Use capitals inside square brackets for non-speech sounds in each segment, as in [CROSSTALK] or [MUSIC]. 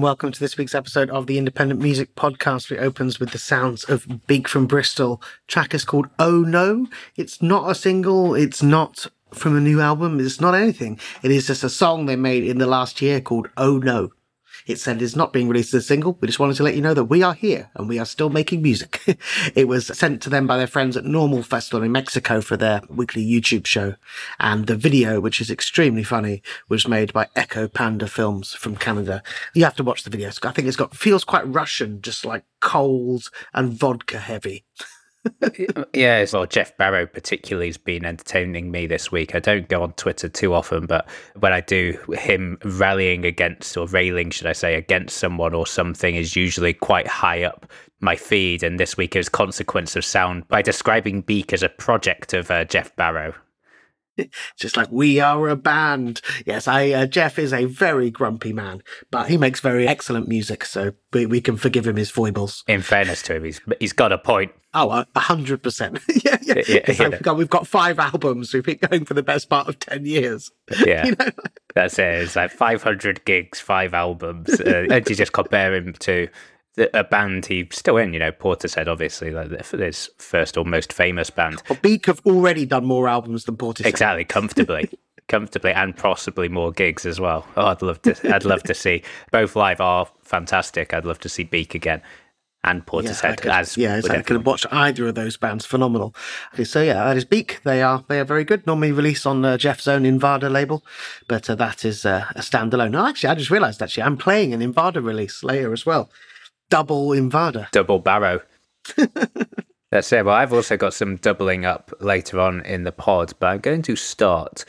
And welcome to this week's episode of the Independent Music Podcast. It opens with the sounds of Beak from Bristol. Track is called Oh No. It's not a single. It's not from a new album. It's not anything. It is just a song they made in the last year called Oh No. It said it's not being released as a single. We just wanted to let you know that we are here and we are still making music. [LAUGHS] it was sent to them by their friends at Nrmal Festival in Mexico for their weekly YouTube show. And the video, which is extremely funny, was made by Echo Panda Films from Canada. You have to watch the video. I think it's got, feels quite Russian, just like cold and vodka heavy. [LAUGHS] yeah, well, Geoff Barrow particularly has been entertaining me this week. I don't go on Twitter too often, but when I do, him rallying against or railing, should I say, against someone or something is usually quite high up my feed. And this week is Consequence of Sound by describing Beak as a project of uh, Geoff Barrow. Just like we are a band. Yes, I uh, Geoff is a very grumpy man, but he makes very excellent music, so we, we can forgive him his foibles. In fairness to him, he's he's got a point. Oh, a hundred percent. [LAUGHS] Yeah, yeah. yeah, yeah. Like we've, got, we've got five albums. We've been going for the best part of ten years. Yeah, [LAUGHS] you know? that's it. It's like five hundred gigs, five albums, uh, [LAUGHS] and you just compare him to a band he's still in, you know, Portishead obviously, like his first or most famous band. Well, Beak have already done more albums than Portishead. Exactly, comfortably. [LAUGHS] comfortably and possibly more gigs as well. Oh, I'd love to I'd love to see both live are fantastic. I'd love to see Beak again and Portishead yeah, as yeah, I could have watched either of those bands. Phenomenal. Okay, so yeah, that is Beak. They are they are very good. Normally released on uh, Geoff's own Invada label, but uh, that is uh, a standalone. No, actually, I just realised actually I'm playing an Invada release later as well double Invada. Double Barrow. [LAUGHS] That's it. Well, I've also got some doubling up later on in the pod, but I'm going to start.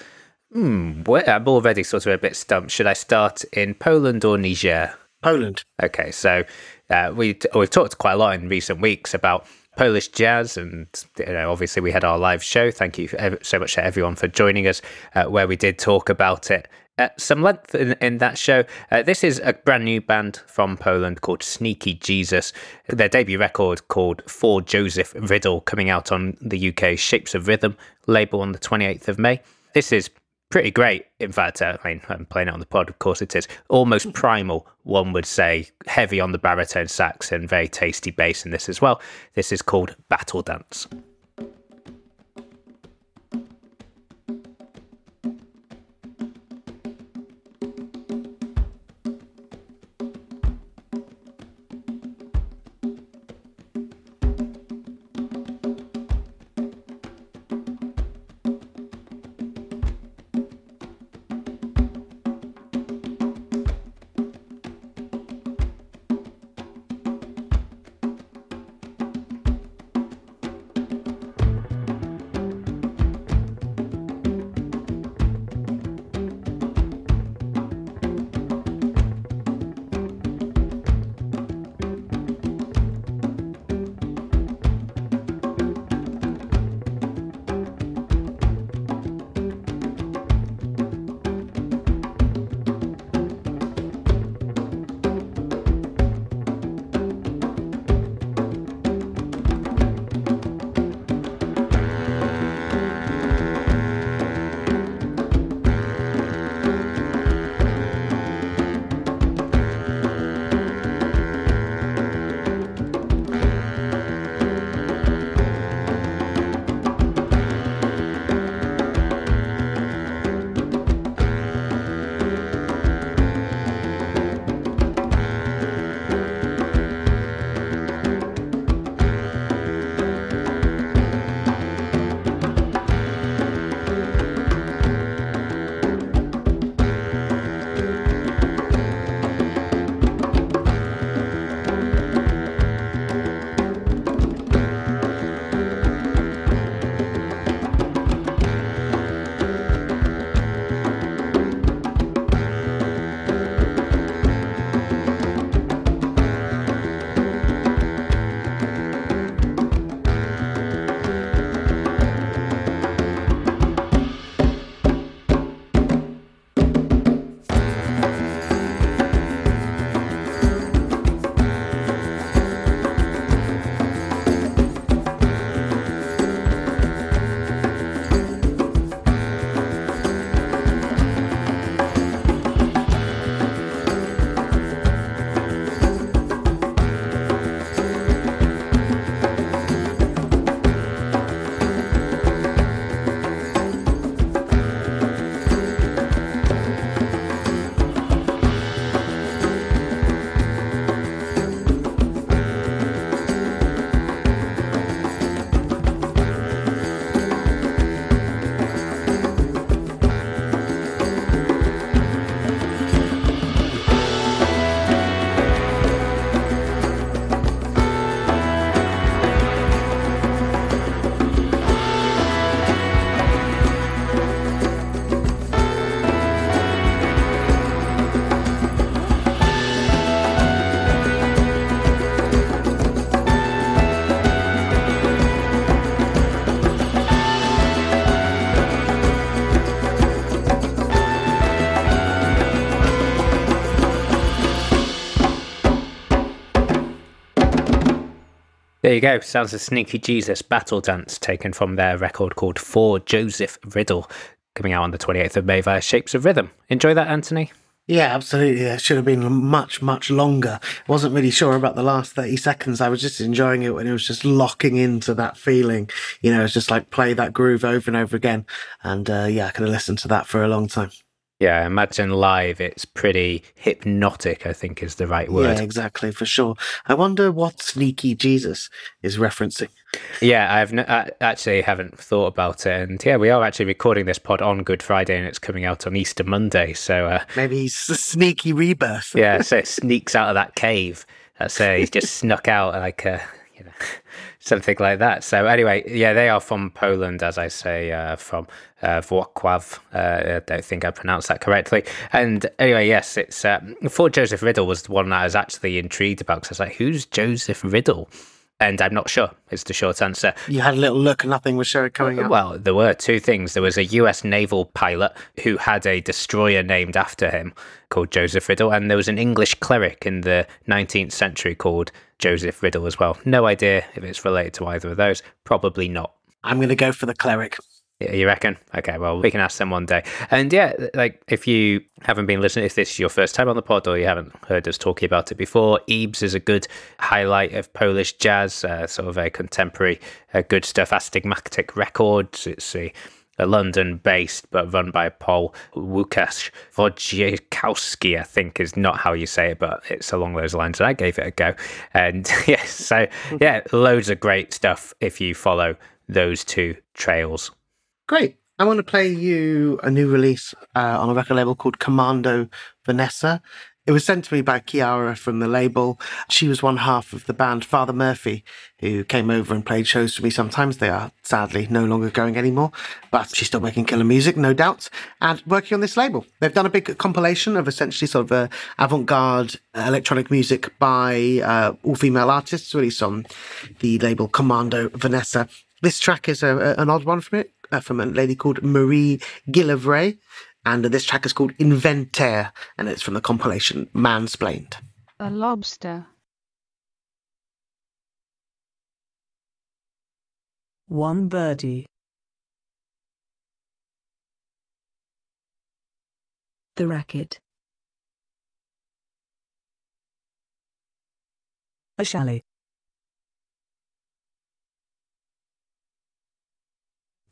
Hmm, I'm already sort of a bit stumped. Should I start in Poland or Niger? Poland. Okay, so uh, we we've talked quite a lot in recent weeks about Polish jazz, and you know, obviously we had our live show. Thank you so much to everyone for joining us, uh, where we did talk about it at some length in, in that show. Uh, this is a brand new band from Poland called Sneaky Jesus. Their debut record called For Joseph Riddle coming out on the UK Shapes of Rhythm label on the 28th of May. This is pretty great. In fact, uh, I mean, I'm playing it on the pod, of course it is. Almost primal, one would say. Heavy on the baritone sax and very tasty bass in this as well. This is called Battle Dance. There you go. Sounds of Sneaky Jesus Battle Dance taken from their record called For Joseph Riddle, coming out on the 28th of May via Shapes of Rhythm. Enjoy that, Anthony? Yeah, absolutely. It should have been much, much longer. Wasn't really sure about the last 30 seconds. I was just enjoying it when it was just locking into that feeling. You know, it's just like play that groove over and over again. And uh, yeah, I could have listened to that for a long time. Yeah, imagine live. It's pretty hypnotic, I think is the right word. Yeah, exactly, for sure. I wonder what Sneaky Jesus is referencing. Yeah, I've n- I actually haven't thought about it. And yeah, we are actually recording this pod on Good Friday and it's coming out on Easter Monday. So uh, maybe he's a sneaky rebirth. yeah, so it sneaks out of that cave. That's uh, he's just snuck out like a, you know, something like that. So anyway, yeah, they are from Poland, as I say, uh, from uh, Wrocław. Uh, I don't think I pronounced that correctly. And anyway, yes, it's uh, for Joseph Riddle was the one that I was actually intrigued about because I was like, who's Joseph Riddle? And I'm not sure. It's the short answer. You had a little look, and nothing was showing coming up. Well, there were two things. There was a U.S. naval pilot who had a destroyer named after him called Joseph Riddle, and there was an English cleric in the 19th century called Joseph Riddle as well. No idea if it's related to either of those. Probably not. I'm going to go for the cleric. You reckon? Okay, well, we can ask them one day. And yeah, like if you haven't been listening, if this is your first time on the pod or you haven't heard us talking about it before, Ebes is a good highlight of Polish jazz, uh, sort of a contemporary, uh, good stuff. Astigmatic Records. It's a, a London based, but run by Paul Łukasz Wojciechowski, I think is not how you say it, but it's along those lines. And I gave it a go. And [LAUGHS] yes, so [LAUGHS] yeah, loads of great stuff if you follow those two trails. Great. I want to play you a new release uh, on a record label called Commando Vanessa. It was sent to me by Chiara from the label. She was one half of the band Father Murphy, who came over and played shows for me sometimes. They are sadly no longer going anymore, but she's still making killer music, no doubt, and working on this label. They've done a big compilation of essentially sort of uh, avant garde electronic music by uh, all female artists, released on the label Commando Vanessa. This track is a, an odd one from it, uh, from a lady called Marie Guilleray. And this track is called Inventaire, and it's from the compilation Mansplained. A lobster. One birdie. The racket. A chalet.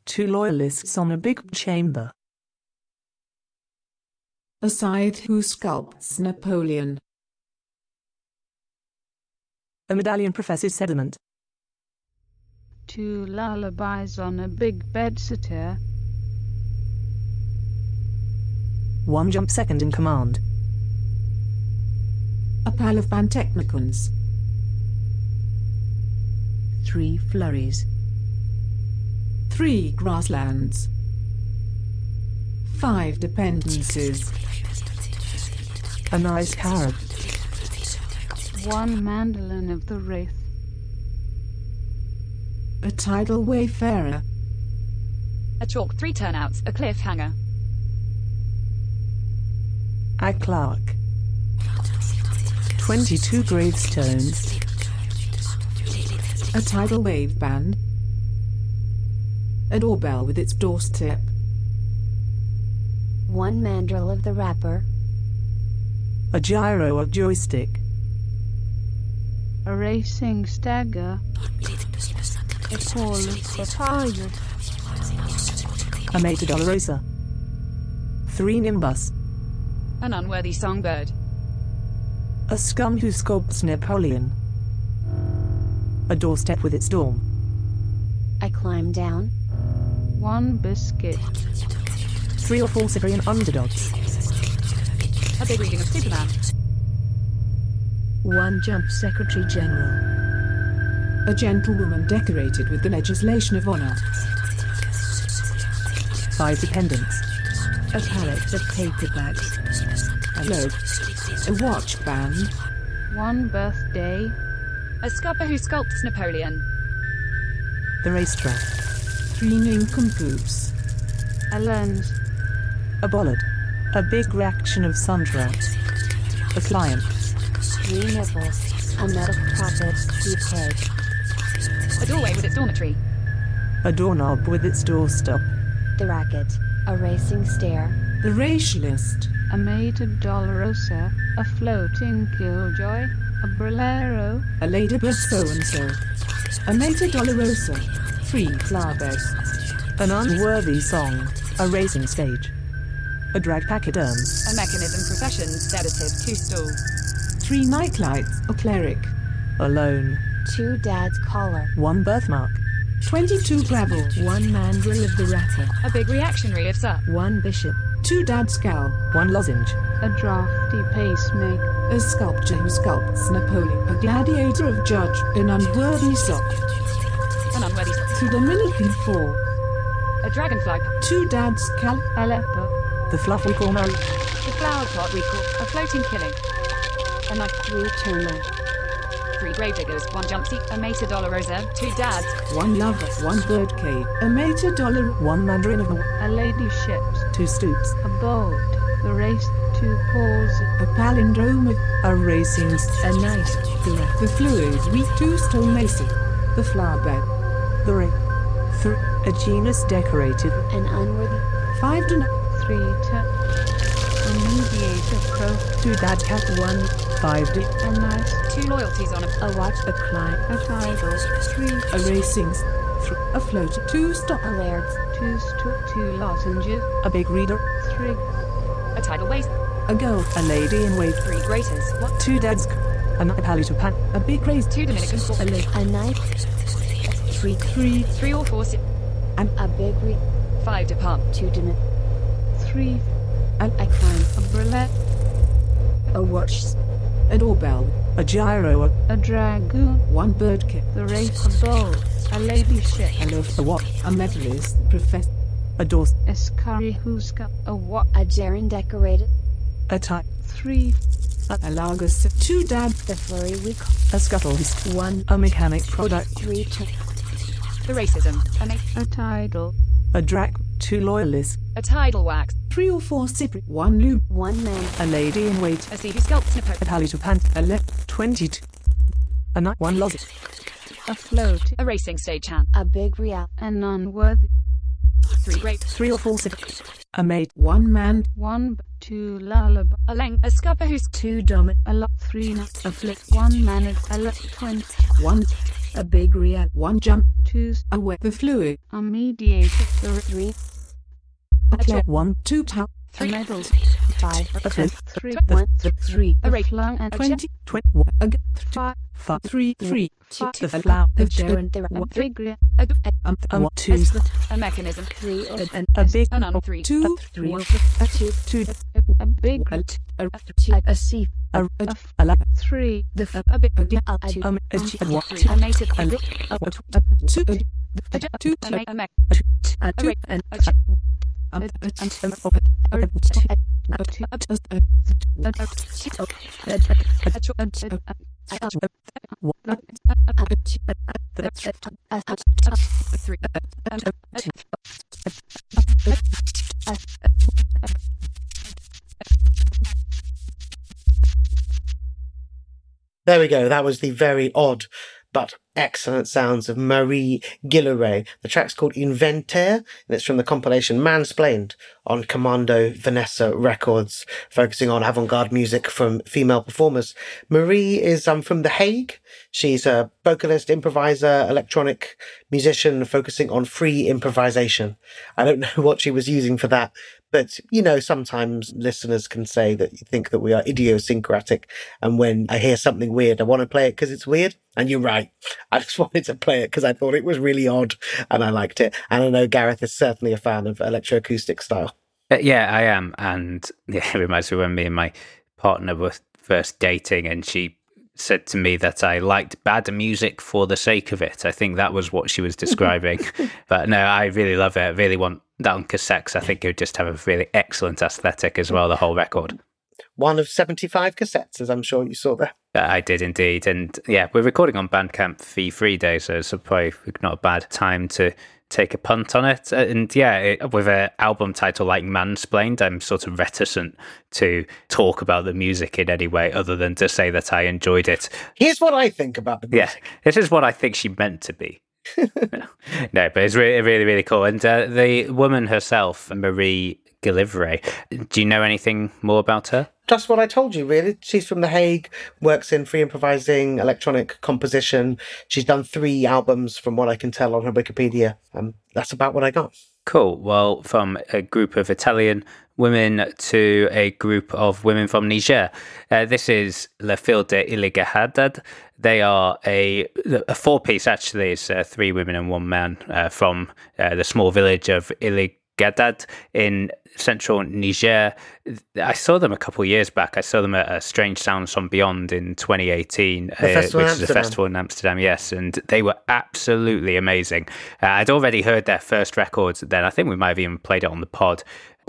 Two loyalists on a big chamber. A scythe who sculpts Napoleon. A medallion professes sediment. Two lullabies on a big bed sitter. One jump second in command. A pile of pantechnicons. Three flurries. Three grasslands. Five dependencies. A nice carrot. One mandolin of the wraith. A tidal wayfarer. A chalk, three turnouts, a cliffhanger. A clerk. 22 gravestones. A tidal wave band. A doorbell with its doorstep. One mandrel of the wrapper. A gyro of joystick. A racing stagger. A call of papaya. A Meta Dolorosa. Three Nimbus. An unworthy songbird. A scum who sculpts Napoleon. A doorstep with its dorm. I climb down. One biscuit. Three or four Cyprian underdogs. A big reading of Superman. One jump secretary general. A gentlewoman decorated with the legislation of honor. Five dependents. A pallet of paperbacks. A globe. A watch band. One birthday. A scupper who sculpts Napoleon. The racetrack. Three nincompoops. A lens. A bollard. A big reaction of Sundra. A client. Three nipples. A metal prophet. Deep head. A doorway with its dormitory. A doorknob with its doorstop. The racket. A racing stair. The racialist. A maid of Dolorosa. A floating killjoy. A bolero. A ladybird so and so. A Meta Dolorosa. Three flowerbeds. An unworthy song. A racing stage. A drag pachyderm. Um. A mechanism profession sedative, two stools. Three nightlights. A cleric. Alone. Two dad's collar. One birthmark. Twenty-two gravel. One mandrel of the wrapper. A big reactionary of Sir. One bishop. Two dad's scowl. One lozenge. A drafty pacemaker. A sculptor who sculpts Napoleon. A gladiator of judge. An unworthy sock. An unworthy sock. Two Dominican four. A dragonfly. Two dad's cal. A leper. The fluffy corner. The flower pot we call a floating killing. A knife. Three turner. Three grave diggers, One jump seat. A Mesa Dolorosa. Two dads. One lover. One birdcage. A Meta Dollar. One mandarin of. A lady ships. Two stoops. A boat. The race to pause. A palindrome of A racing. A nice. The wrapper. the fluid. We two stone mason. The flower bed. The ring. Three. A genus decorated. An unworthy. Five to Three to. A mediator pro. Two dad cat. One. Five. D- A nice. Two loyalties on a. A watch. A client. A tidal. Three. a racing. Th- a float. Two stop. A laird's. Two stu- Two lozenges. a big reader. Three. A tidal waste. A girl. A lady in wait. Three graters. What? Two dads. A pallet of pan. A big race. Two Dominican. A lip. A knife. Three. Three. Three or four. Si- A big re. five department. Two dimin. Three. I climb. A burlesque. A watch. A doorbell. A gyro. A, A dragoon. One birdcage. The race. A boat. A lady ship. A loaf. a what? A medalist. Professor. A door. A scurry huska. A what? A gerund decorated. A tie. Three. A lagus. Two dad. The flurry we call. A scuttle. One. A mechanic product. Three to. The racism. A ma- A tidal. A drac. Two loyalists. A tidal wax. Three or four cypriot. One loop. One man. A lady in wait. A sea who sculpts A Napoleon. pallet of pants, A left. Twenty-two. A night. One lozenge. A float. A racing stage hand. A big real. An unworthy. Three great. Three or four civic. A mate. One man. one b- two lullaby, A leng, a scupper who's Two dominant. a lot three nut, A flick. one man, a lot twenty, One. A big real. One jump. Two Away. The fluid. a mediator, the three, A clear. One. Two. Tau. a medal, five, A flip. three, The, the Three. a rate. flung and twenty. Twenty. One. A g- five, Five. Three. Three. five, The flower. A The gerund. the a figure, a, Um. Um. a, Two. a mechanism, Three. A, An a big. an on three, Two. three. One. A two. Two. a, a big, A. A. Two. A C. A. a A. f- A. three, The f. a big, A. g- A two. Um. A. G. A. um, One. three, There we go. That was the very odd but excellent sounds of Marie Guilleray. The track's called Inventaire, and it's from the compilation Mansplained on Commando Vanessa Records, focusing on avant-garde music from female performers. Marie is um, from The Hague. She's a vocalist, improviser, electronic musician, focusing on free improvisation. I don't [LAUGHS] know what she was using for that, but you know, sometimes listeners can say that you think that we are idiosyncratic. And when I hear something weird, I want to play it because it's weird. And you're right. [LAUGHS] I just wanted to play it because I thought it was really odd and I liked it. And I know Gareth is certainly a fan of electroacoustic style. Uh, yeah, I am. And [LAUGHS] yeah, it reminds me when me and my partner were first dating and she said to me that I liked bad music for the sake of it. I think that was what she was [LAUGHS] describing. but no, I really love it. I really want that 'cause I think it would just have a really excellent aesthetic as well, the whole record. One of 75 cassettes, as I'm sure you saw there. Uh, I did indeed. And yeah, we're recording on Bandcamp fee free day, so it's probably not a bad time to take a punt on it. Uh, And yeah, it, with an album title like Mansplained, I'm sort of reticent to talk about the music in any way other than to say that I enjoyed it. Here's what I think about the Yeah, music. this is what I think she meant to be. [LAUGHS] no, but it's really, really, really cool. And uh, the woman herself, Marie Guilleray, do you know anything more about her? Just what I told you, really. She's from The Hague, works in free improvising, electronic composition. She's done three albums, from what I can tell on her Wikipedia. Um, that's about what I got. Cool. Well, from a group of Italian women to a group of women from Niger. Uh, this is La Fille de Iliga They are a, a four piece, actually. It's uh, three women and one man uh, from uh, the small village of Illighadad in central Niger. I saw them a couple of years back. I saw them at a Strange Sounds from Beyond in 2018, uh, which is a festival in Amsterdam, yes. And they were absolutely amazing. Uh, I'd already heard their first records then. I think we might have even played it on the pod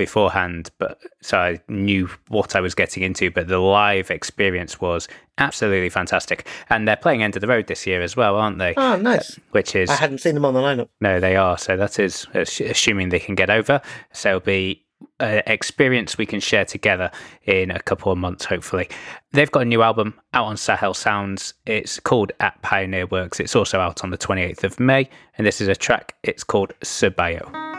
beforehand, but so I knew what I was getting into. But the live experience was absolutely fantastic. And they're playing End of the Road this year as well, aren't they? Oh, nice. Uh, which is I hadn't seen them on the lineup. no, they are. So that is assuming they can get over. So it'll be an experience we can share together in a couple of months, hopefully. They've got a new album out on Sahel Sounds. It's called At Pioneer Works. It's also out on the 28th of May. And this is a track. It's called Subayo.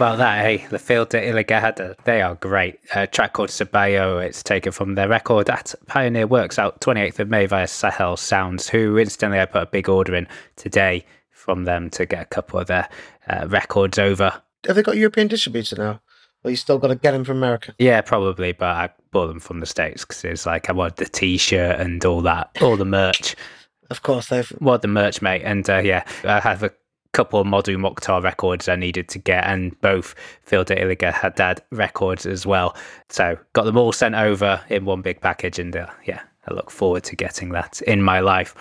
About that, hey? The Filles de Illighadad, they are great. A track called Sabayo, it's taken from their record at Pioneer Works out 28th of May via Sahel Sounds, who incidentally I put a big order in today from them to get a couple of their uh, records over. Have they got European distributor now? Or you still got to get them from America? Yeah, probably, but I bought them from the States because it's like I want the t shirt and all that, all the merch. Of course, they've. What the merch, mate. And uh, yeah, I have a couple of Mdou Moctar records I needed to get, and both Filles de Illighadad records as well. So got them all sent over in one big package, and uh, yeah, I look forward to getting that in my life.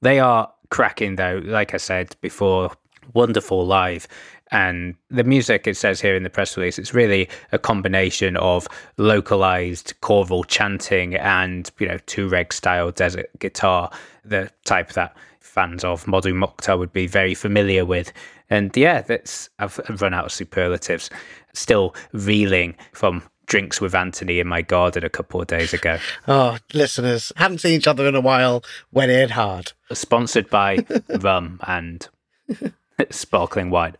They are cracking though, like I said before, wonderful live. And the music, it says here in the press release, it's really a combination of localized choral chanting and, you know, Tuareg style desert guitar, the type that fans of Mdou Moctar would be very familiar with. And yeah, that's I've run out of superlatives. Still reeling from drinks with Anthony in my garden a couple of days ago. [LAUGHS] Oh, listeners, haven't seen each other in a while. Went in hard. Sponsored by [LAUGHS] rum and [LAUGHS] sparkling wine.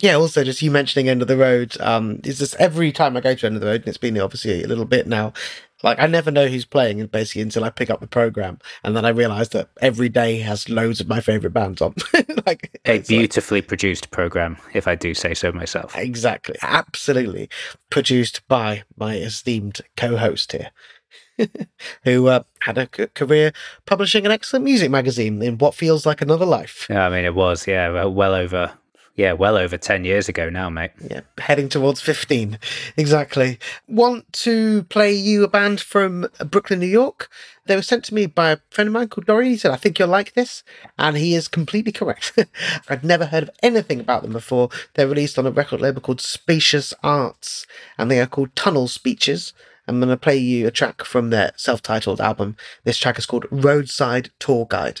Yeah, also just you mentioning End of the Road. Um, is just every time I go to End of the Road, and it's been obviously a little bit now. Like I never know who's playing, basically until I pick up the program, and then I realise that every day has loads of my favourite bands on. [LAUGHS] like A it's like- beautifully produced program, if I do say so myself. exactly, absolutely produced by my esteemed co-host here. [LAUGHS] Who uh, had a career publishing an excellent music magazine in what feels like another life. Yeah, I mean, it was, yeah, well- well over, yeah, well over 10 years ago now, mate. Yeah, heading towards 15. Exactly. Want to play you a band from Brooklyn, New York? They were sent to me by a friend of mine called Dorian. He said, I think you'll like this. And he is completely correct. [LAUGHS] I'd never heard of anything about them before. They're released on a record label called Spacious Arts, and they are called Tunnel Speeches. I'm going to play you a track from their self titled album. This track is called Roadside Tour Guide.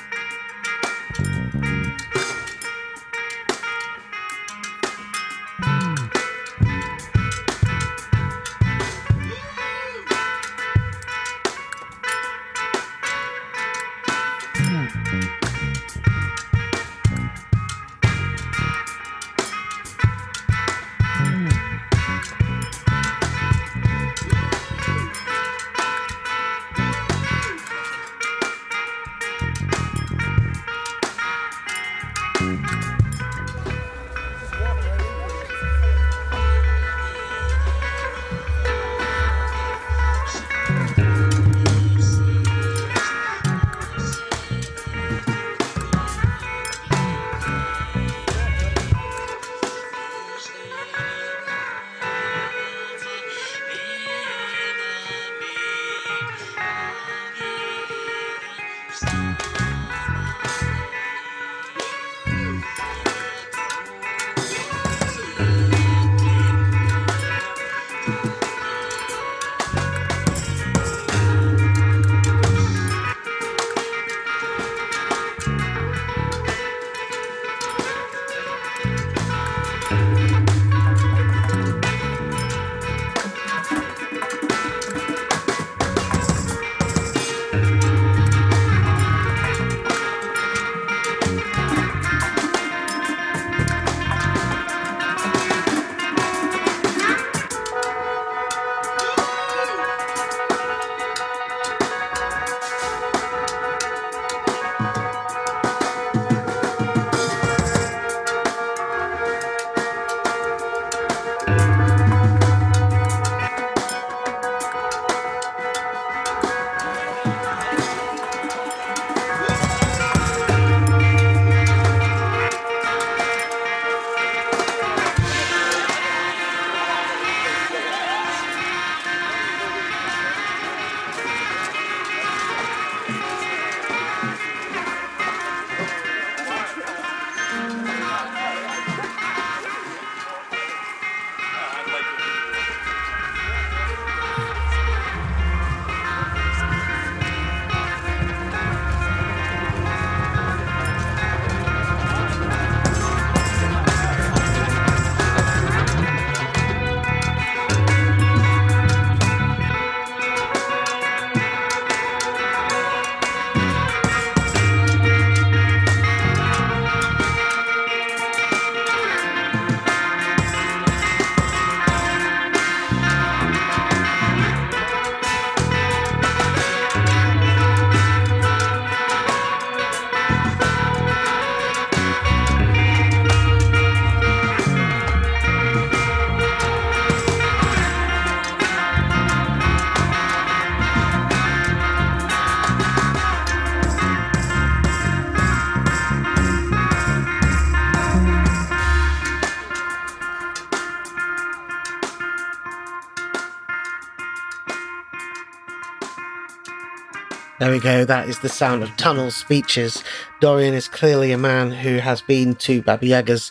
There we go. That is the sound of Tunnel speeches. Dorian is clearly a man who has been to Baba Yaga's,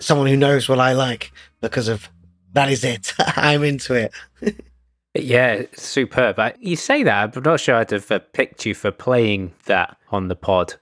someone who knows what I like because of that is it. [LAUGHS] I'm into it. [LAUGHS] Yeah, superb. I, you say that, I'm not sure I'd have uh, picked you for playing that on the pod.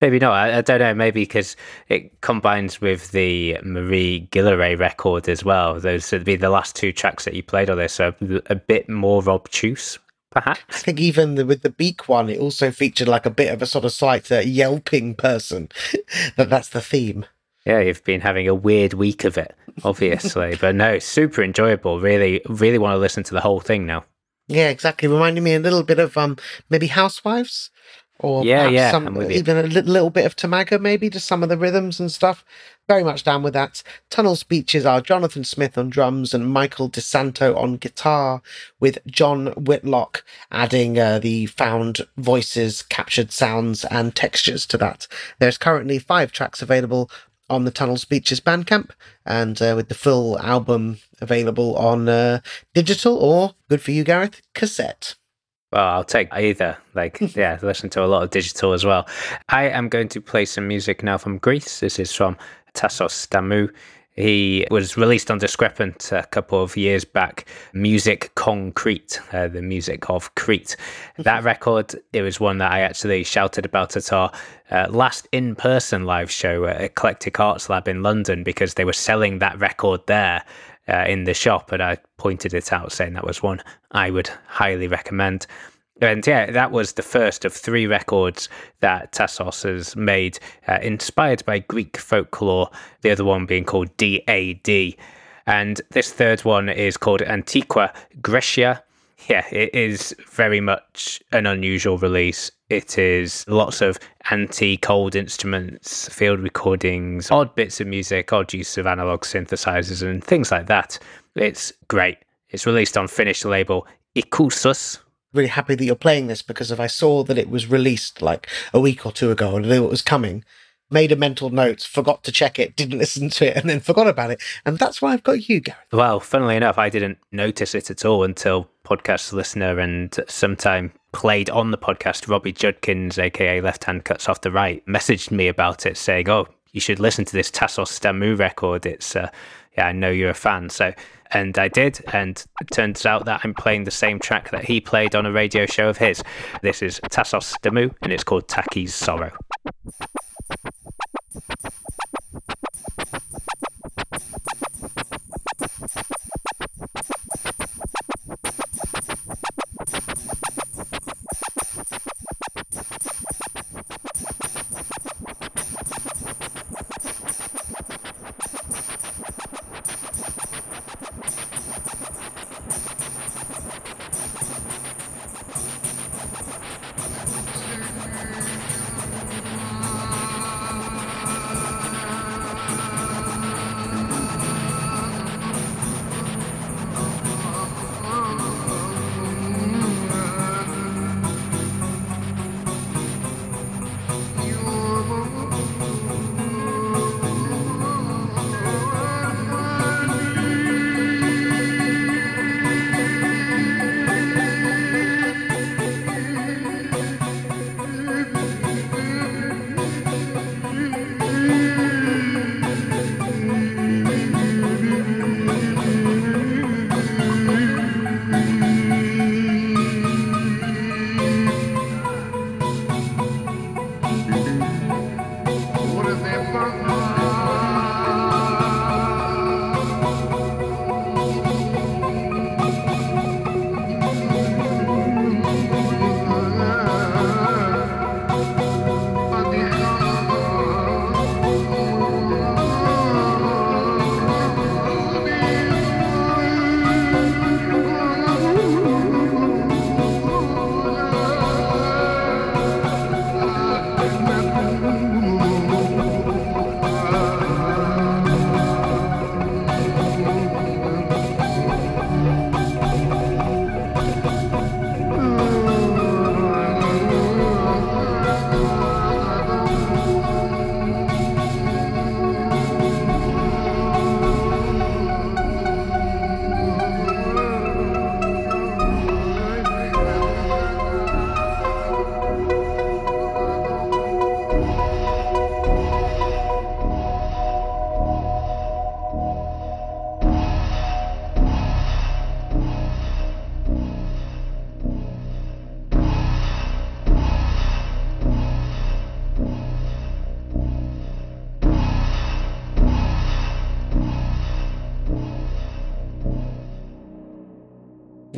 Maybe not. I, I don't know. Maybe because it combines with the Marie Guilleray record as well. Those would be the last two tracks that you played on this, so a bit more obtuse, I think even the, with the beak one, it also featured like a bit of a sort of slight uh, yelping person. [LAUGHS] that that's the theme. Yeah, you've been having a weird week of it, obviously, [LAUGHS] but no, super enjoyable. Really, really want to listen to the whole thing now. Yeah, exactly. Reminding me a little bit of um maybe Housewives, or Yeah, yeah, some, I'm with you. even a li- little bit of Tamago, maybe just some of the rhythms and stuff. Very much down with that. Tunnel speeches are Jonathan Smith on drums and Michael DeSanto on guitar, with John Whitlock adding uh, the found voices, captured sounds, and textures to that. There's currently five tracks available on the Tunnel Speeches Bandcamp, and uh, with the full album available on uh, digital or, good for you, Gareth, cassette. Well, I'll take either. Like, [LAUGHS] yeah, listen to a lot of digital as well. I am going to play some music now from Greece. This is from Tassos Stamou. He was released on Discrepant a couple of years back. Music Concrete, uh, the music of Crete. That record, it was one that I actually shouted about at our uh, last in person live show at IKLECTIK Arts Lab in London because they were selling that record there uh, in the shop, and I pointed it out, saying that was one I would highly recommend. And yeah, that was the first of three records that Tassos has made, uh, inspired by Greek folklore. The other one being called DAD, and this third one is called Antiqua Grecia. Yeah, it is very much an unusual release. It is lots of anti cold instruments, field recordings, odd bits of music, odd use of analog synthesizers, and things like that. It's great. It's released on Finnish label Ikuisuus. Really happy that you're playing this because if I saw that it was released like a week or two ago and knew it was coming, made a mental note, forgot to check it, didn't [LAUGHS] listen to it, and then forgot about it. And that's why I've got you, Gareth. Well, funnily enough, I didn't notice it at all until podcast listener and sometime played on the podcast, Robbie Judkins, aka Left Hand Cuts Off the Right, messaged me about it saying, Oh, you should listen to this Tassos Stamou record. It's, uh, yeah, I know you're a fan. So, and I did. And it turns out that I'm playing the same track that he played on a radio show of his. This is Tassos Stamou and it's called Taki's Sorrow.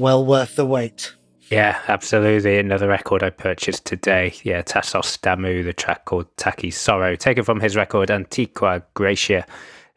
Well worth the wait. Yeah, absolutely. Another record I purchased today. Yeah, Tassos Stamou, the track called Taki Sorrow, taken from his record Antiqua Grecia,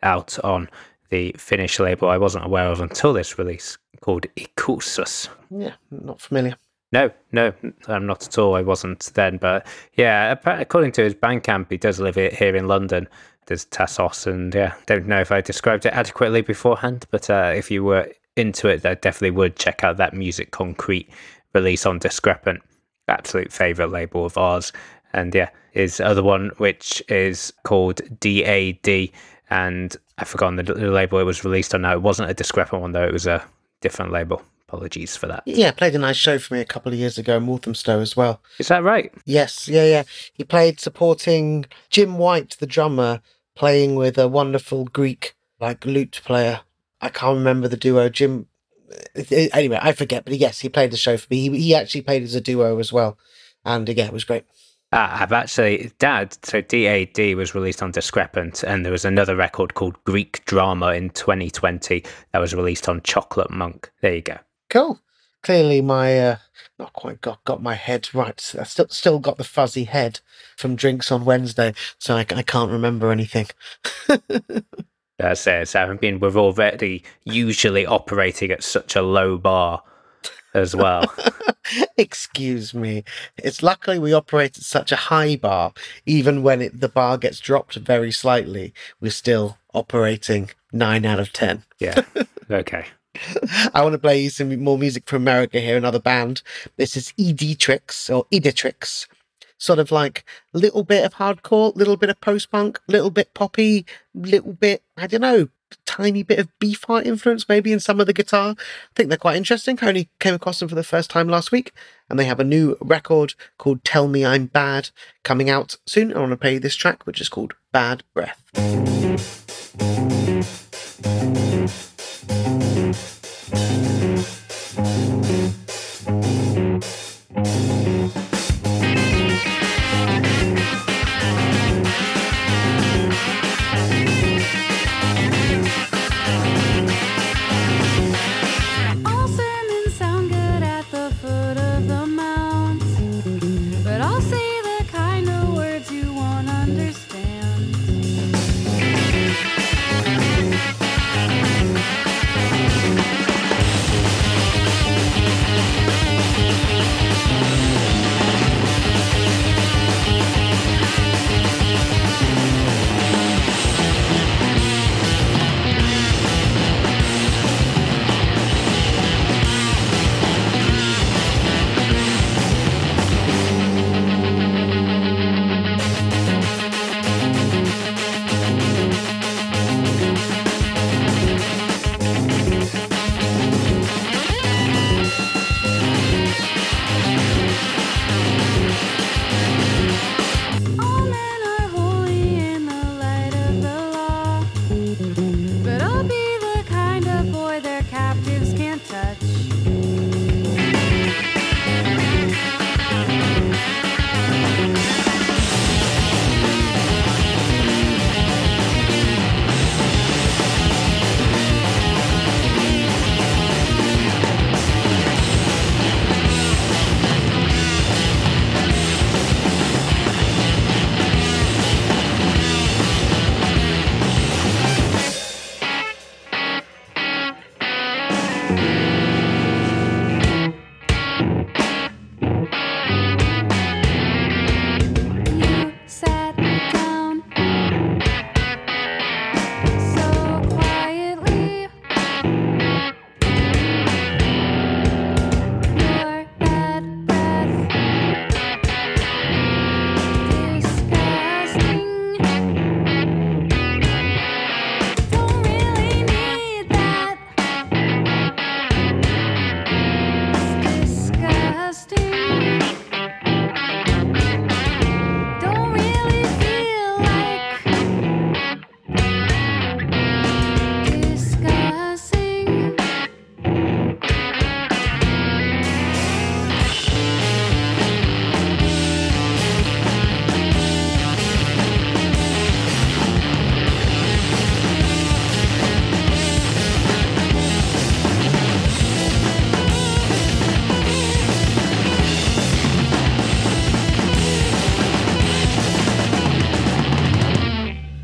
out on the Finnish label I wasn't aware of until this release, called Ikuisuus. Yeah, not familiar. No, no, I'm not at all. I wasn't then, but yeah, according to his Bandcamp, he does live here in London. There's Tassos, and yeah, don't know if I described it adequately beforehand, but uh, if you were into it, I definitely would check out that Music Concrete release on Discrepant. Absolute favorite label of ours, and yeah, his other one, which is called DAD, and I've forgotten the, the label it was released on. Now it wasn't a Discrepant one though; it was a different label. Apologies for that. Yeah, played a nice show for me a couple of years ago in Walthamstow as well. Is that right? Yes, yeah, yeah. He played supporting Jim White, the drummer, playing with a wonderful Greek like lute player. I can't remember the duo. Jim. Anyway, I forget, but yes, he played the show for me. He, he actually played as a duo as well, and yeah, it was great. Ah, I've actually, Dad, so DAD was released on Discrepant, and there was another record called Greek Drama in 2020 that was released on Chocolate Monk. There you go. Cool. Clearly, my uh, not quite got got my head right. I still still got the fuzzy head from drinks on Wednesday, so I, I can't remember anything. [LAUGHS] That's it. So, I mean, we're already usually operating at such a low bar as well. [LAUGHS] Excuse me. It's luckily we operate at such a high bar, even when it, the bar gets dropped very slightly, we're still operating nine out of ten. yeah. [LAUGHS] Okay. I want to play you some more music from America here, another band. This is Editrix or Editrix. Sort of like little bit of hardcore, little bit of post punk, little bit poppy, little bit, I don't know, tiny bit of Beefheart influence maybe in some of the guitar. I think they're quite interesting. I only came across them for the first time last week, and they have a new record called Tell Me I'm Bad coming out soon. I want to play this track, which is called Bad Breath. All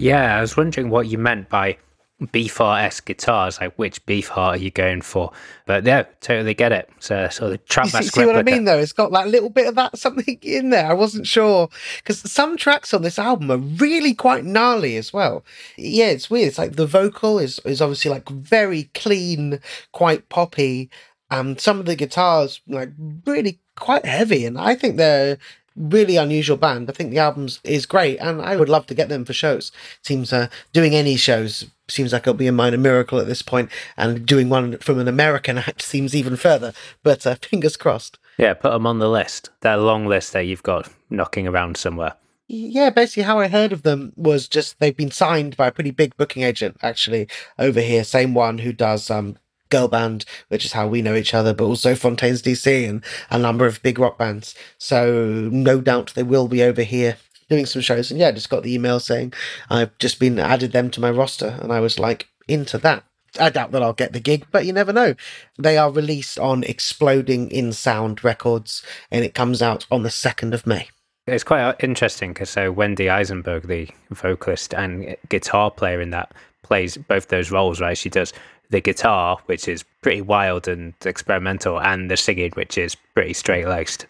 Yeah, I was wondering what you meant by Beefheart-esque guitars. Like, which Beefheart are you going for? But yeah, totally get it. So, sort of trap [LAUGHS] You see, see what I mean, though? It's got that little bit of that something in there. I wasn't sure because some tracks on this album are really quite gnarly as well. Yeah, it's weird. It's like the vocal is is obviously like very clean, quite poppy, and some of the guitars like really quite heavy. And I think they're really unusual band. I think the albums is great, and I would love to get them for shows. Seems uh, doing any shows seems like it'll be a minor miracle at this point, and doing one from an American act seems even further. But uh, [LAUGHS] fingers crossed. Yeah, put them on the list. That long list that you've got knocking around somewhere. Yeah, basically how I heard of them was just they've been signed by a pretty big booking agent actually over here. Same one who does um girl band, which is how we know each other, but also Fontaines DC and a number of big rock bands. So no doubt they will be over here doing some shows. And yeah, I just got the email saying I've just been added them to my roster, and I was like into that. I doubt that I'll get the gig, but you never know. They are released on Exploding in Sound Records, and it comes out on the second of May. It's quite uh, interesting because so Wendy Eisenberg, the vocalist and guitar player in that, plays both those roles, right? She does the guitar, which is pretty wild and experimental, and the singing, which is pretty straight laced.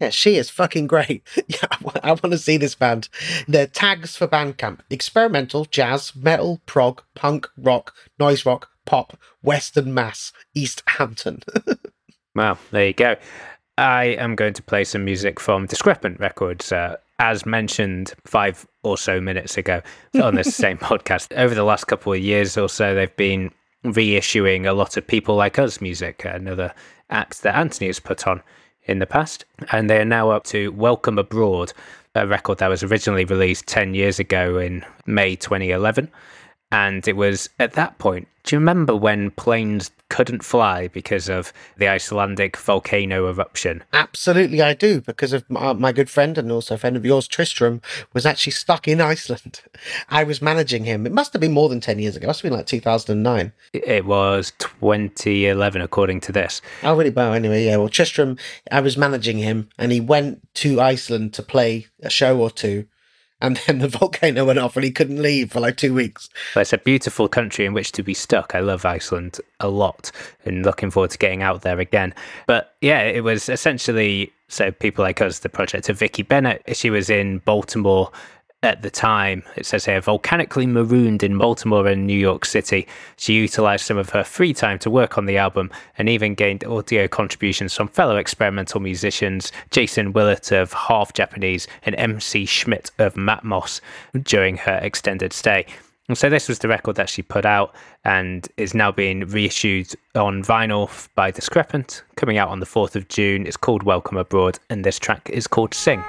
Yeah, she is fucking great. [LAUGHS] Yeah, I want to see this band. Their tags for Bandcamp experimental, jazz, metal, prog, punk, rock, noise rock, pop, Western Mass, East Hampton. [LAUGHS] Well, there you go. I am going to play some music from Discrepant Records, uh, as mentioned five or so minutes ago on this [LAUGHS] same podcast. Over the last couple of years or so, they've been reissuing a lot of people like us music, another act that Anthony has put on in the past. And they are now up to Welcome Abroad, a record that was originally released 10 years ago in May 2011. And it was at that point, do you remember when planes couldn't fly because of the Icelandic volcano eruption? Absolutely, I do, because of my, my good friend and also a friend of yours, Tristram, was actually stuck in [LAUGHS] Iceland. I was managing him. It must have been more than 10 years ago. It must have been like 2009. It was 2011, according to this. Oh, really? Well, anyway, yeah. Well, Tristram, I was managing him, and he went to Iceland to play a show or two, and then the [LAUGHS] volcano went off, and he couldn't leave for like two weeks. But it's a beautiful country in which to be stuck. I love Iceland a lot and looking forward to getting out there again. But yeah, it was essentially so people like us, the project of Vicki Bennett. She was in Baltimore at the time. It says here, volcanically marooned in Baltimore and New York City. She utilized some of her free time to work on the album and even gained audio contributions from fellow experimental musicians Jason Willett of Half Japanese and MC Schmidt of Matmos during her extended stay. And so this was the record that she put out and is now being reissued on vinyl by Discrepant, coming out on the 4th of June. It's called Welcome Abroad, and this track is called Sing.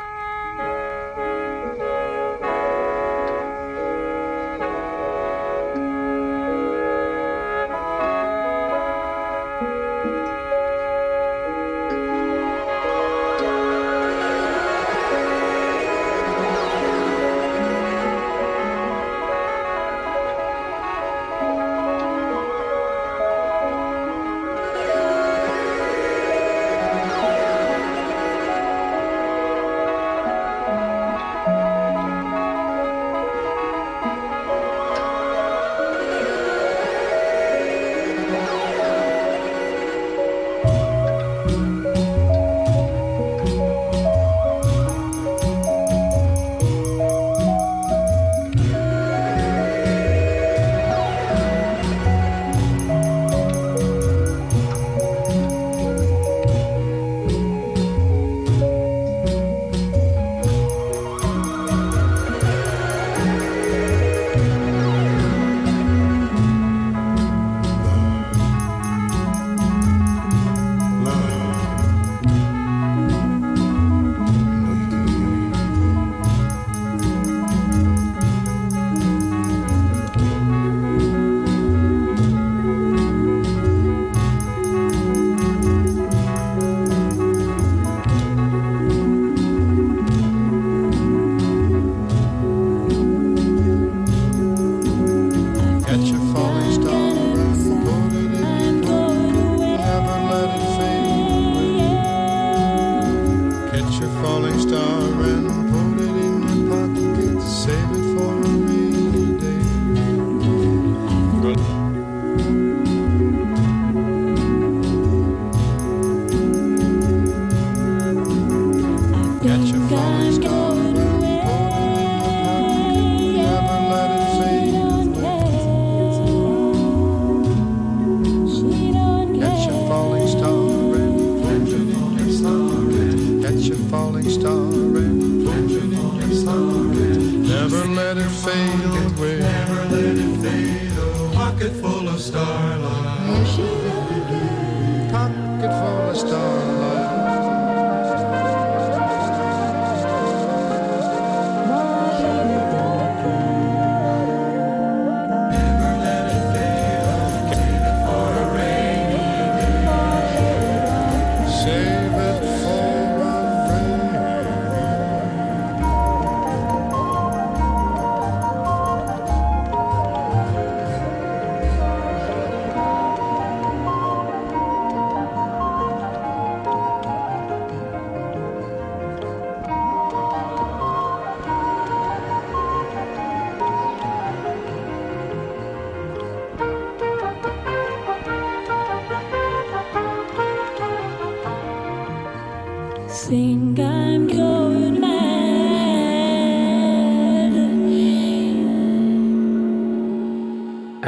falling star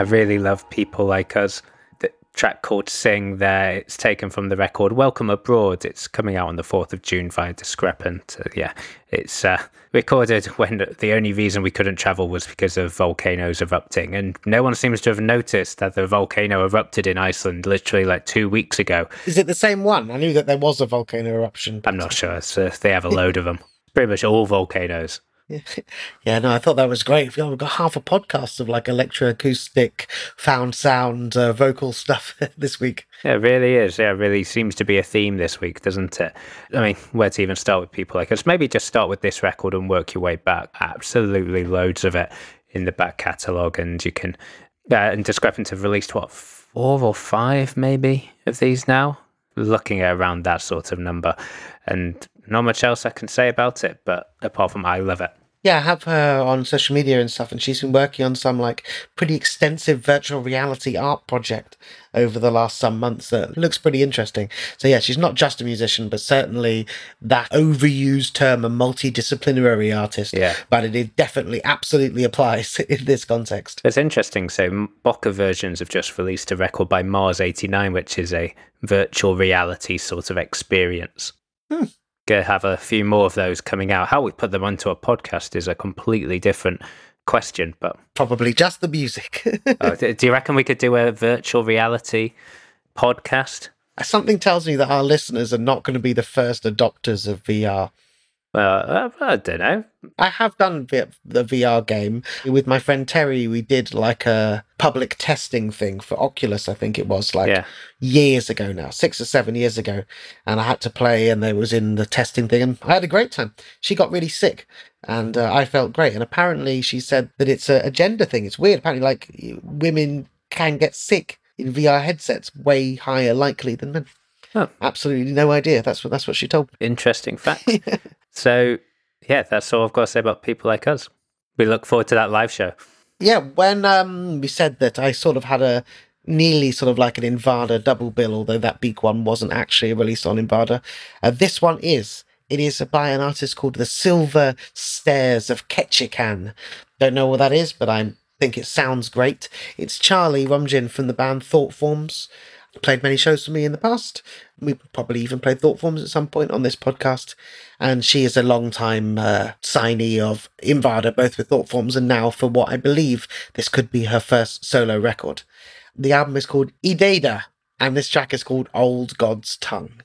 really love people like us. The track called Sing there, it's taken from the record Welcome Abroad. It's coming out on the 4th of June via Discrepant. Uh, yeah, it's uh, recorded when the only reason we couldn't travel was because of volcanoes erupting. And no one seems to have noticed that the volcano erupted in Iceland literally like two weeks ago. Is it the same one? I knew that there was a volcano eruption. I'm not sure. So they have a load of them. Pretty much all volcanoes. [LAUGHS] Yeah, no, I thought that was great. We've got half a podcast of like electroacoustic, found sound, uh, vocal stuff [LAUGHS] this week. Yeah, it really is. Yeah, it really seems to be a theme this week, doesn't it? I mean, where to even start with people like us? Maybe just start with this record and work your way back. Absolutely loads of it in the back catalogue, and you can. Uh, and Discrepant have released what four or five maybe of these now. Looking at around that sort of number, and not much else I can say about it. But apart from I love it. Yeah, I have her on social media and stuff, and she's been working on some like pretty extensive virtual reality art project over the last some months that looks pretty interesting. So yeah, she's not just a musician, but certainly that overused term, a multidisciplinary artist. Yeah. But it is definitely absolutely applies [LAUGHS] in this context. It's interesting. So, Bokeh Versions have just released a record by Mars 89, which is a virtual reality sort of experience. Hmm. Gonna have a few more of those coming out. How we put them onto a podcast is a completely different question. But Probably just the music. [LAUGHS] Oh, d- do you reckon we could do a virtual reality podcast? Something tells me that our listeners are not going to be the first adopters of VR. Well, uh, I don't know. I have done the VR game with my friend Terry. We did like a public testing thing for Oculus, I think it was like Yeah. years ago now, six or seven years ago. And I had to play, and there was in the testing thing, and I had a great time. She got really sick, and uh, I felt great. And apparently, she said that it's a, a gender thing. It's weird. Apparently, like women can get sick in VR headsets way higher likely than men. Oh. Absolutely no idea. That's what that's what she told me. Interesting fact. [LAUGHS] so, yeah, that's all I've got to say about people like us. We look forward to that live show. Yeah, when um we said that, I sort of had a nearly sort of like an Invada double bill, although that Beak one wasn't actually released on Invada. Uh, this one is. It is by an artist called the Silver Stairs of Ketchikan. Don't know what that is, but I think it sounds great. It's Charlie Romijn from the band Thought Forms. Played many shows for me in the past. We probably even played Thought Forms at some point on this podcast. And she is a long time uh, signee of Invada, both with Thought Forms and now for what I believe this could be her first solo record. The album is called Ideda, and this track is called Old God's Tongue.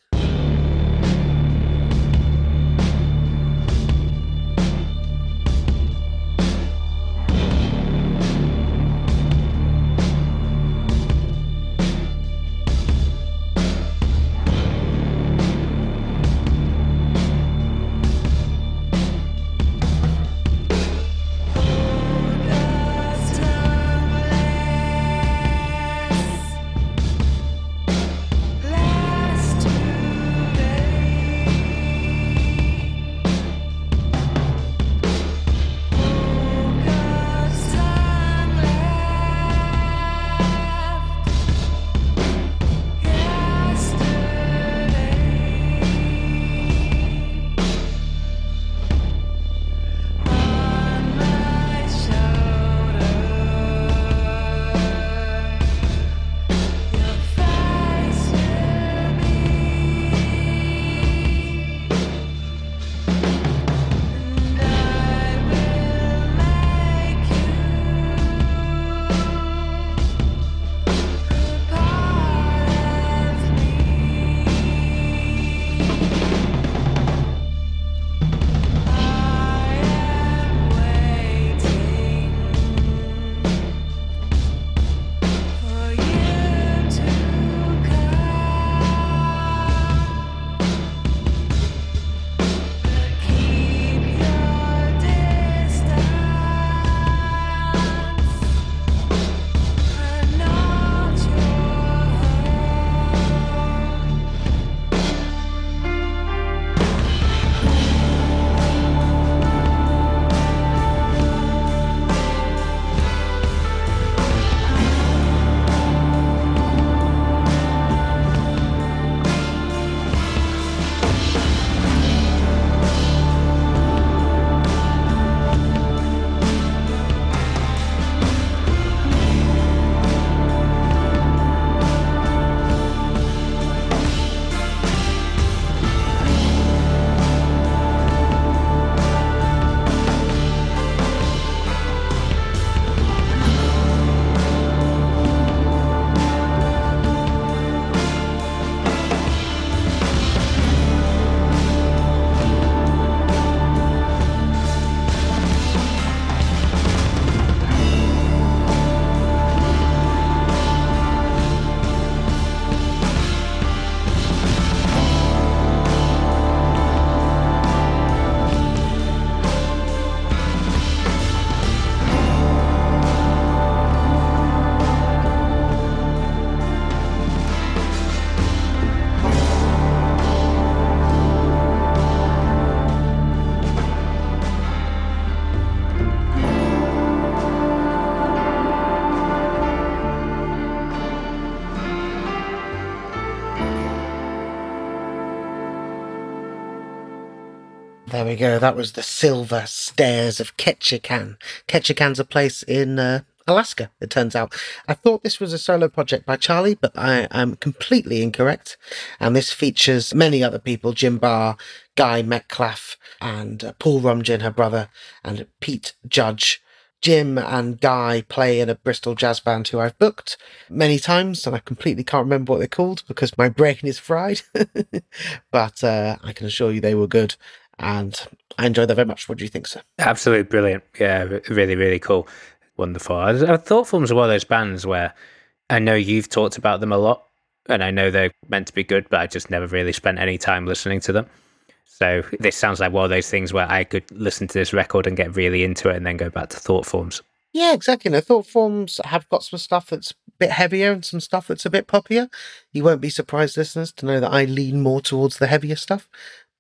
There we go. That was the Silver Stairs of Ketchikan. Ketchikan's a place in uh, Alaska, it turns out. I thought this was a solo project by Charlie, but I am completely incorrect. And this features many other people Jim Barr, Guy Metcalf, and uh, Paul Romijn, her brother, and Pete Judge. Jim and Guy play in a Bristol jazz band who I've booked many times, and I completely can't remember what they're called because my brain is fried. [LAUGHS] but uh, I can assure you they were good, and I enjoyed them very much. What do you think, sir? Absolutely brilliant. Yeah, really, really cool. Wonderful. I, I thought Forms are one of those bands where I know you've talked about them a lot, and I know they're meant to be good, but I just never really spent any time listening to them. So this sounds like one of those things where I could listen to this record and get really into it and then go back to Thought Forms. Yeah, exactly. And thought forms have got some stuff that's a bit heavier and some stuff that's a bit poppier. You won't be surprised, listeners, to know that I lean more towards the heavier stuff.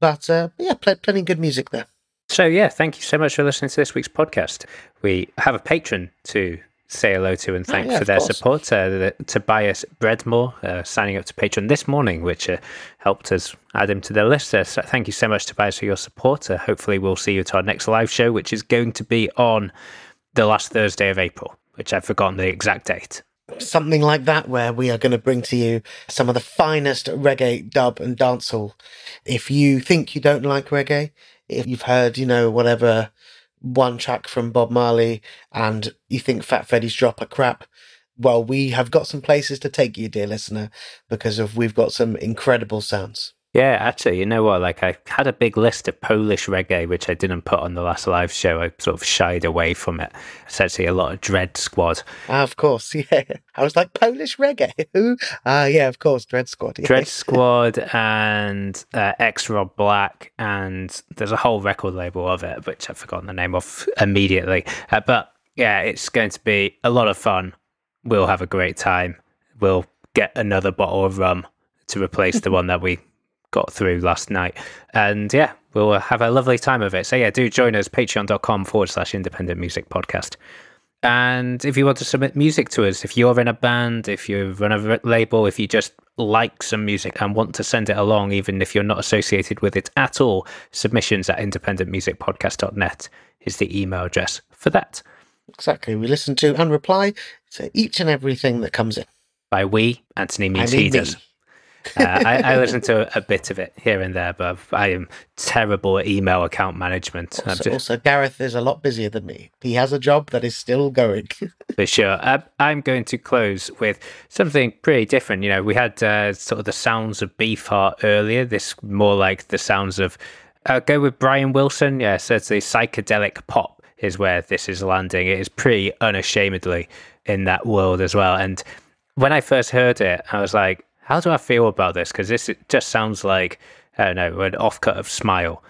But uh, yeah, pl- plenty of good music there. So yeah, thank you so much for listening to this week's podcast. We have a patron to say hello to and Oh, thank yeah, for their course. support. Uh, the, Tobias Breadmore uh, signing up to Patreon this morning, which uh, helped us add him to the list. Uh, so thank you so much, Tobias, for your support. Uh, hopefully, we'll see you at our next live show, which is going to be on the last Thursday of April, which I've forgotten the exact date. Something like that, where we are going to bring to you some of the finest reggae, dub, and dancehall. If you think you don't like reggae, if you've heard, you know, whatever one track from Bob Marley and you think Fat Freddy's drop are crap, well, we have got some places to take you, dear listener, because of we've got some incredible sounds. Yeah, actually, you know what? Like, I had a big list of Polish reggae, which I didn't put on the last live show. I sort of shied away from it. Essentially, a lot of Dread Squad. Ah, of course, [LAUGHS] yeah. I was like Polish reggae. Who? Ah, yeah, of course, Dread Squad. yeah. Dread Squad and uh, X Rob Black, and there's a whole record label of it, which I've forgotten the name of [LAUGHS] immediately. Uh, but yeah, it's going to be a lot of fun. We'll have a great time. We'll get another bottle of rum to replace the one that we got through last night. And yeah, we'll have a lovely time of it. So yeah, do join us, patreon.com forward slash independent music podcast. And if you want to submit music to us, if you're in a band, if you run a label, if you just like some music and want to send it along, even if you're not associated with it at all, submissions at independentmusicpodcast.net is the email address for that. Exactly. We listen to and reply to each and everything that comes in. By we, Anthony means I mean he me. Uh, I, I listen to a bit of it here and there, but I am terrible at email account management. Also, just- also, Gareth is a lot busier than me. He has a job that is still going. [LAUGHS] For sure. Uh, I'm going to close with something pretty different. You know, we had uh, sort of the sounds of Beefheart earlier. This more like the sounds of. Uh, go with Brian Wilson. Yeah, so it's the psychedelic pop is where this is landing. It is pretty unashamedly in that world as well. And when I first heard it, I was like, how do I feel about this? Because this just sounds like, I don't know, an offcut of Smile.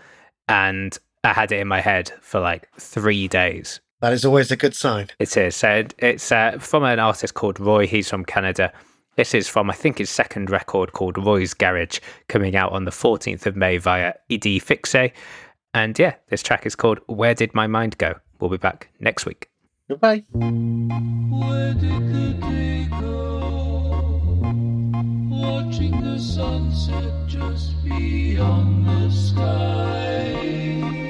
And I had it in my head for like three days. that is always a good sign. It is. So it's uh, from an artist called Roy. He's from Canada. This is from, I think, his second record called Roy's Garage, coming out on the 14th of May via Idée Fixe. And yeah, this track is called Where Did My Mind Go? We'll be back next week. Goodbye. Sunset just beyond the sky.